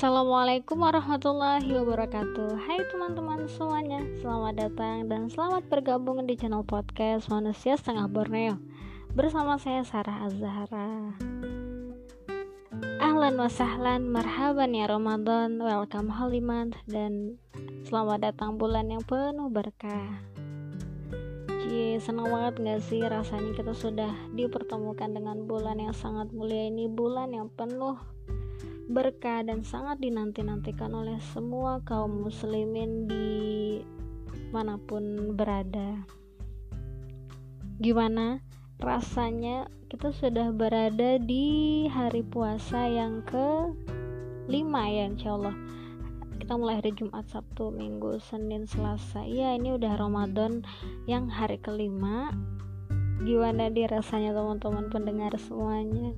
Assalamualaikum warahmatullahi wabarakatuh. Hai teman-teman semuanya Selamat datang dan selamat bergabung di channel podcast Manusia Setengah Borneo. Bersama saya Sarah Azhara. Ahlan wa sahlan, marhaban ya Ramadan Welcome month Dan selamat datang bulan yang penuh berkah. Cie, senang banget gak sih rasanya kita sudah dipertemukan dengan bulan yang sangat mulia ini Bulan yang penuh berkah dan sangat dinanti-nantikan oleh semua kaum muslimin di mana pun berada. Gimana rasanya kita sudah berada di hari puasa yang ke lima ya insya Allah kita mulai hari Jumat, Sabtu, Minggu, Senin, Selasa. Ya ini udah Ramadan yang hari kelima. Gimana di rasanya teman-teman pendengar semuanya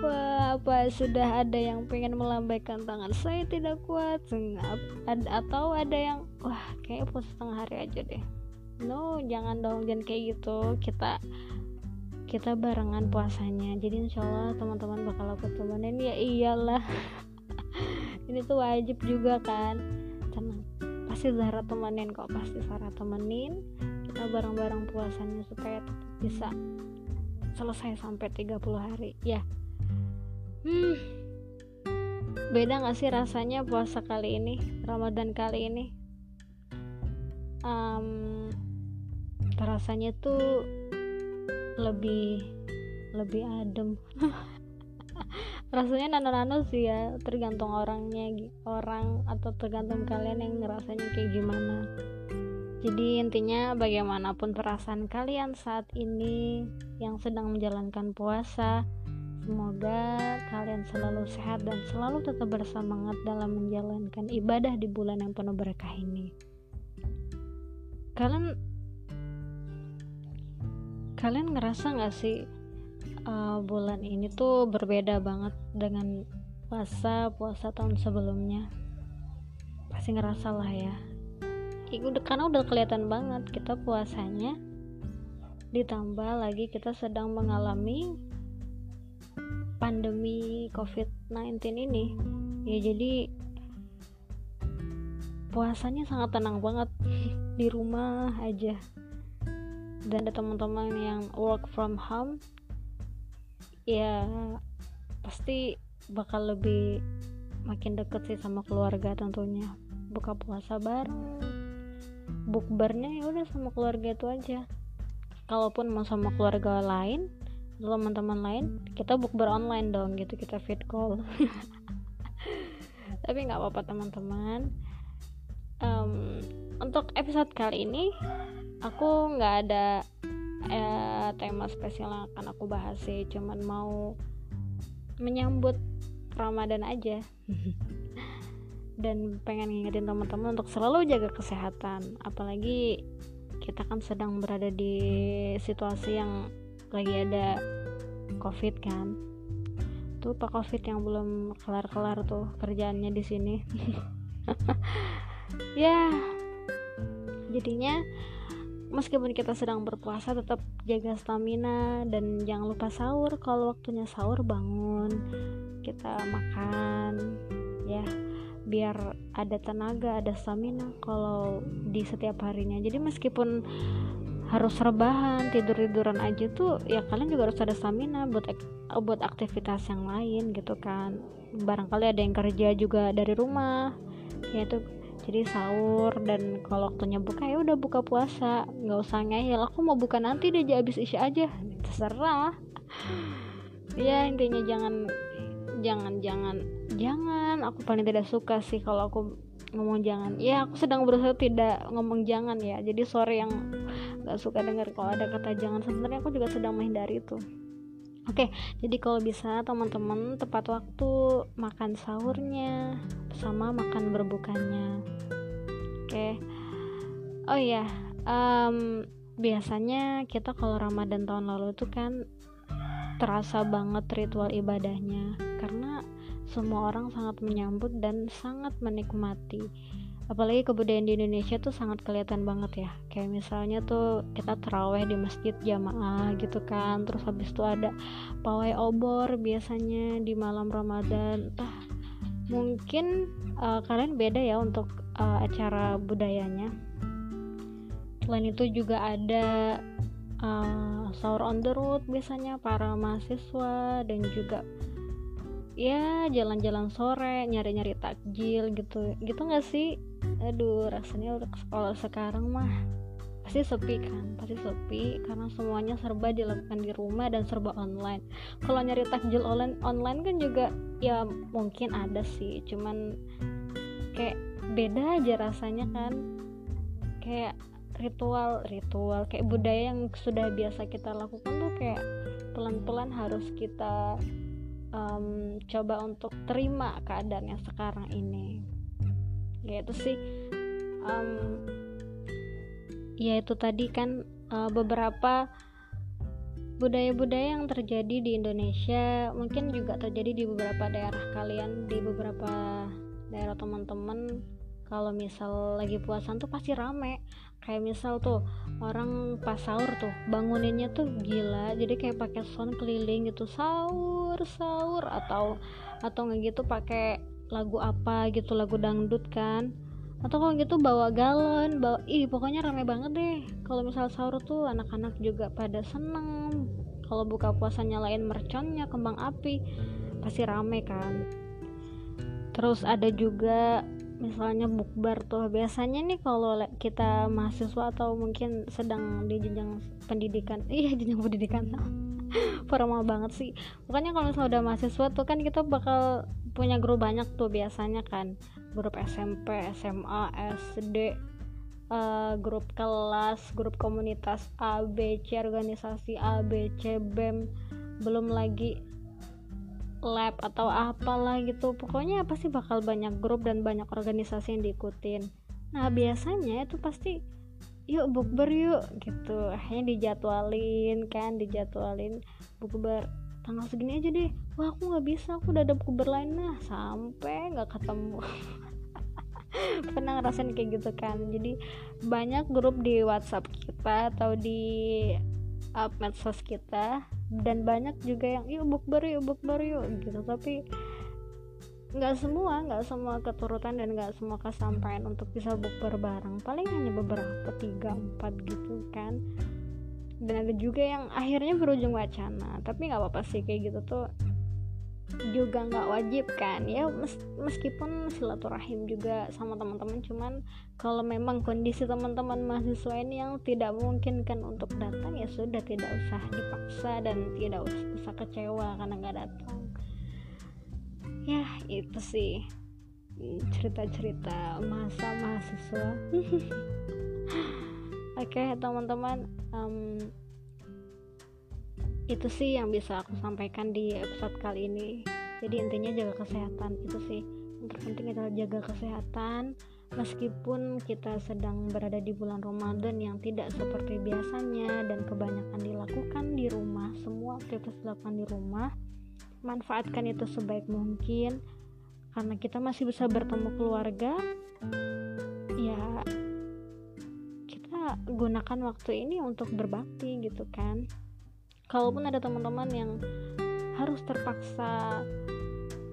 Wah, apa sudah ada yang pengen melambaikan tangan? Saya tidak kuat. Atau ada yang wah, kayak puasa setengah hari aja deh. No, jangan dong, jangan kayak gitu. Kita kita barengan puasanya. Jadi insya Allah teman-teman bakal aku temenin ya iyalah. Ini tuh wajib juga kan. Tenang. Pasti Zahra temenin kok, pasti Zahra temenin. Kita bareng-bareng puasanya supaya bisa selesai sampai 30 hari. Ya, hmm. Beda gak sih rasanya puasa kali ini Ramadan kali ini? Um, rasanya tuh lebih lebih adem. Rasanya nano-nano sih ya tergantung orangnya orang atau tergantung kalian yang ngerasanya kayak gimana. Jadi intinya bagaimanapun perasaan kalian saat ini yang sedang menjalankan puasa Semoga kalian selalu sehat dan selalu tetap bersemangat dalam menjalankan ibadah di bulan yang penuh berkah ini. Kalian kalian ngerasa nggak sih uh, bulan ini tuh berbeda banget dengan puasa puasa tahun sebelumnya? Pasti ngerasa lah ya. Udah karena udah kelihatan banget kita puasanya ditambah lagi kita sedang mengalami pandemi COVID-19 ini ya jadi puasanya sangat tenang banget di rumah aja. Dan ada teman-teman yang work from home ya pasti bakal lebih makin deket sih sama keluarga tentunya. Buka puasa bareng bukbernya ya udah sama keluarga itu aja. Kalaupun mau sama keluarga lain teman-teman lain kita bukber online dong gitu kita fit call. Tapi nggak apa-apa teman-teman. Um, untuk episode kali ini aku nggak ada eh, tema spesial yang akan aku bahas sih cuman mau menyambut Ramadan aja. Dan pengen ngingetin teman-teman untuk selalu jaga kesehatan apalagi kita kan sedang berada di situasi yang lagi ada covid kan. Tuh pak covid yang belum kelar-kelar tuh kerjaannya di sini. Ya jadinya meskipun kita sedang berpuasa tetap jaga stamina dan jangan lupa sahur. Kalau waktunya sahur bangun kita makan ya biar ada tenaga ada stamina kalau di setiap harinya. Jadi meskipun harus rebahan tidur tiduran aja tuh ya kalian juga harus ada stamina buat buat aktivitas yang lain gitu kan. Barangkali ada yang kerja juga dari rumah ya itu jadi sahur dan kalau waktunya buka ya udah buka puasa. Nggak usah ngeyel aku mau buka nanti deh habis isya aja. Terserah. Ya intinya jangan jangan jangan jangan. Aku paling tidak suka sih kalau aku ngomong jangan. Ya aku sedang berusaha tidak ngomong jangan ya. Jadi sore yang gak suka dengar kalau ada kata jangan sebenarnya aku juga sedang menghindari itu Oke, jadi kalau bisa teman-teman tepat waktu makan sahurnya sama makan berbukanya. Oke. Oh iya, um, biasanya kita kalau Ramadan tahun lalu itu kan terasa banget ritual ibadahnya karena semua orang sangat menyambut dan sangat menikmati apalagi kebudayaan di Indonesia tuh sangat kelihatan banget ya. Kayak misalnya tuh kita teraweh di masjid jamaah gitu kan. Terus habis itu ada pawai obor biasanya di malam Ramadan. Entah mungkin uh, kalian beda ya untuk uh, acara budayanya. Selain itu juga ada uh, sahur on the road biasanya para mahasiswa dan juga ya jalan-jalan sore nyari-nyari takjil gitu. Gitu nggak sih? Aduh rasanya sekolah sekarang mah pasti sepi kan? Pasti sepi karena semuanya serba dilakukan di rumah dan serba online. Kalau nyari takjil online online kan juga ya mungkin ada sih. Cuman kayak beda aja rasanya kan. Kayak ritual ritual kayak budaya yang sudah biasa kita lakukan tuh kayak pelan-pelan harus kita um, coba untuk terima keadaan yang sekarang ini. Ya itu sih um, ya itu tadi kan uh, beberapa budaya-budaya yang terjadi di Indonesia mungkin juga terjadi di beberapa daerah kalian di beberapa daerah teman-teman. Kalau misal lagi puasan tuh pasti rame. Kayak misal tuh orang pas sahur tuh banguninnya tuh gila. Jadi kayak pakai sound keliling gitu sahur sahur atau atau nggak gitu pakai lagu apa gitu lagu dangdut kan. Atau kalau gitu bawa galon bawa ih pokoknya rame banget deh. Kalau misal sahur tuh anak-anak juga pada seneng. Kalau buka puasa nyalain merconnya kembang api pasti rame kan. Terus ada juga misalnya bukber tuh. Biasanya nih kalau kita mahasiswa atau mungkin sedang di jenjang pendidikan iya jenjang pendidikan formal banget sih. Makanya kalau misalnya udah mahasiswa tuh kan kita bakal punya grup banyak tuh biasanya kan. Grup SMP SMA SD uh, eh, grup kelas grup komunitas A B C organisasi A B C BEM belum lagi lab atau apalah gitu. Pokoknya pasti bakal banyak grup dan banyak organisasi yang diikutin. Nah biasanya itu pasti yuk bukber yuk gitu. Akhirnya dijadwalin kan dijadwalin bukber. Tanggal segini aja deh. Wah aku nggak bisa aku udah ada bukber lain. Nah sampai nggak ketemu. Pernah ngerasain kayak gitu kan. Jadi banyak grup di WhatsApp kita atau di up medsos kita dan banyak juga yang yuk bukber yuk bukber yuk gitu. Tapi nggak semua nggak semua keturutan dan nggak semua kesampaian untuk bisa bukber bareng. Paling hanya beberapa tiga empat gitu kan. Dan ada juga yang akhirnya berujung wacana. Tapi nggak apa-apa sih kayak gitu tuh juga nggak wajib kan. Ya mes meskipun silaturahim juga sama teman-teman cuman kalau memang kondisi teman-teman mahasiswa ini yang tidak mungkin kan untuk datang ya sudah tidak usah dipaksa dan tidak usah kecewa karena nggak datang ya itu sih. Cerita-cerita masa mahasiswa. Oke okay, teman-teman um, itu sih yang bisa aku sampaikan di episode kali ini. Jadi intinya jaga kesehatan itu sih. Yang terpenting adalah jaga kesehatan. Meskipun kita sedang berada di bulan Ramadan yang tidak seperti biasanya dan kebanyakan dilakukan di rumah semua aktivitas dilakukan di rumah manfaatkan itu sebaik mungkin. Karena kita masih bisa bertemu keluarga ya kita gunakan waktu ini untuk berbakti gitu kan. Kalaupun ada teman-teman yang harus terpaksa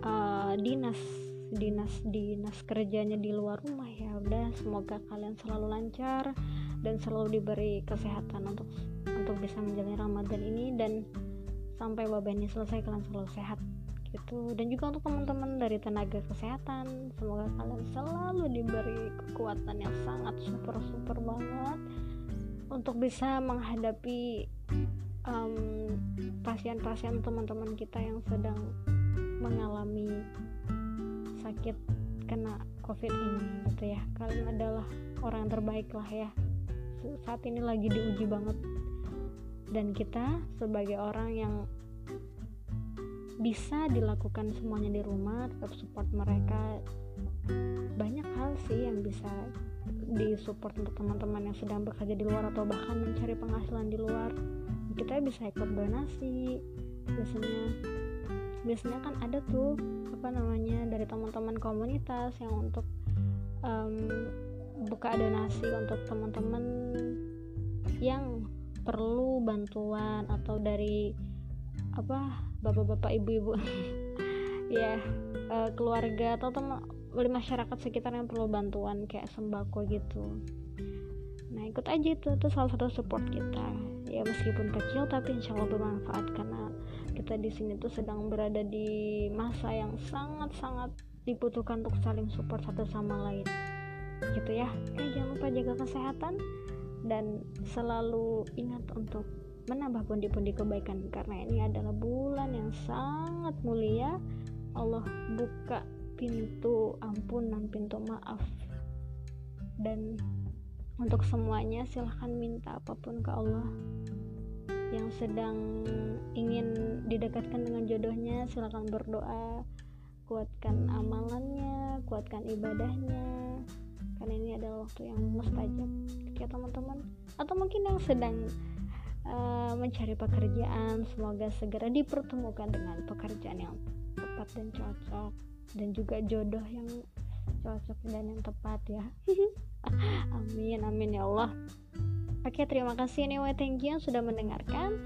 uh, dinas dinas dinas kerjanya di luar rumah ya udah semoga kalian selalu lancar dan selalu diberi kesehatan untuk untuk bisa menjalani Ramadan ini. Dan sampai wabah ini selesai kalian selalu sehat gitu. Dan juga untuk teman-teman dari tenaga kesehatan semoga kalian selalu diberi kekuatan yang sangat super super banget untuk bisa menghadapi pasien-pasien um, teman-teman kita yang sedang mengalami sakit kena covid ini gitu ya. Kalian adalah orang terbaik lah ya. Saat ini lagi diuji banget dan kita sebagai orang yang bisa dilakukan semuanya di rumah tetap support mereka banyak hal sih yang bisa disupport untuk teman-teman yang sedang bekerja di luar atau bahkan mencari penghasilan di luar. Kita bisa ikut donasi biasanya. Biasanya kan ada tuh apa namanya dari teman-teman komunitas yang untuk um, buka donasi untuk teman-teman yang perlu bantuan atau dari apa bapak-bapak ibu-ibu. Ya uh, keluarga atau teman masyarakat sekitar yang perlu bantuan kayak sembako gitu. Nah ikut aja itu itu salah satu support kita. Ya meskipun kecil tapi insya Allah bermanfaat karena kita di sini tuh sedang berada di masa yang sangat sangat dibutuhkan untuk saling support satu sama lain. Gitu ya. Eh jangan lupa jaga kesehatan dan selalu ingat untuk menambah pundi-pundi kebaikan karena ini adalah bulan yang sangat mulia. Allah buka pintu ampunan pintu maaf. Dan untuk semuanya silahkan minta apa pun ke Allah. Yang sedang ingin didekatkan dengan jodohnya silahkan berdoa. Kuatkan amalannya kuatkan ibadahnya. Karena ini adalah waktu yang mustajab ya teman-teman. Atau mungkin yang sedang uh, mencari pekerjaan semoga segera dipertemukan dengan pekerjaan yang tepat dan cocok dan juga jodoh yang cocok dan yang tepat ya. Amin amin ya Allah. Oke terima kasih anyway thank you yang sudah mendengarkan.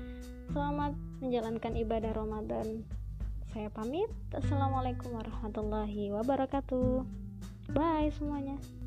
Selamat menjalankan ibadah Ramadan. Saya pamit. Assalamualaikum warahmatullahi wabarakatuh. Bye semuanya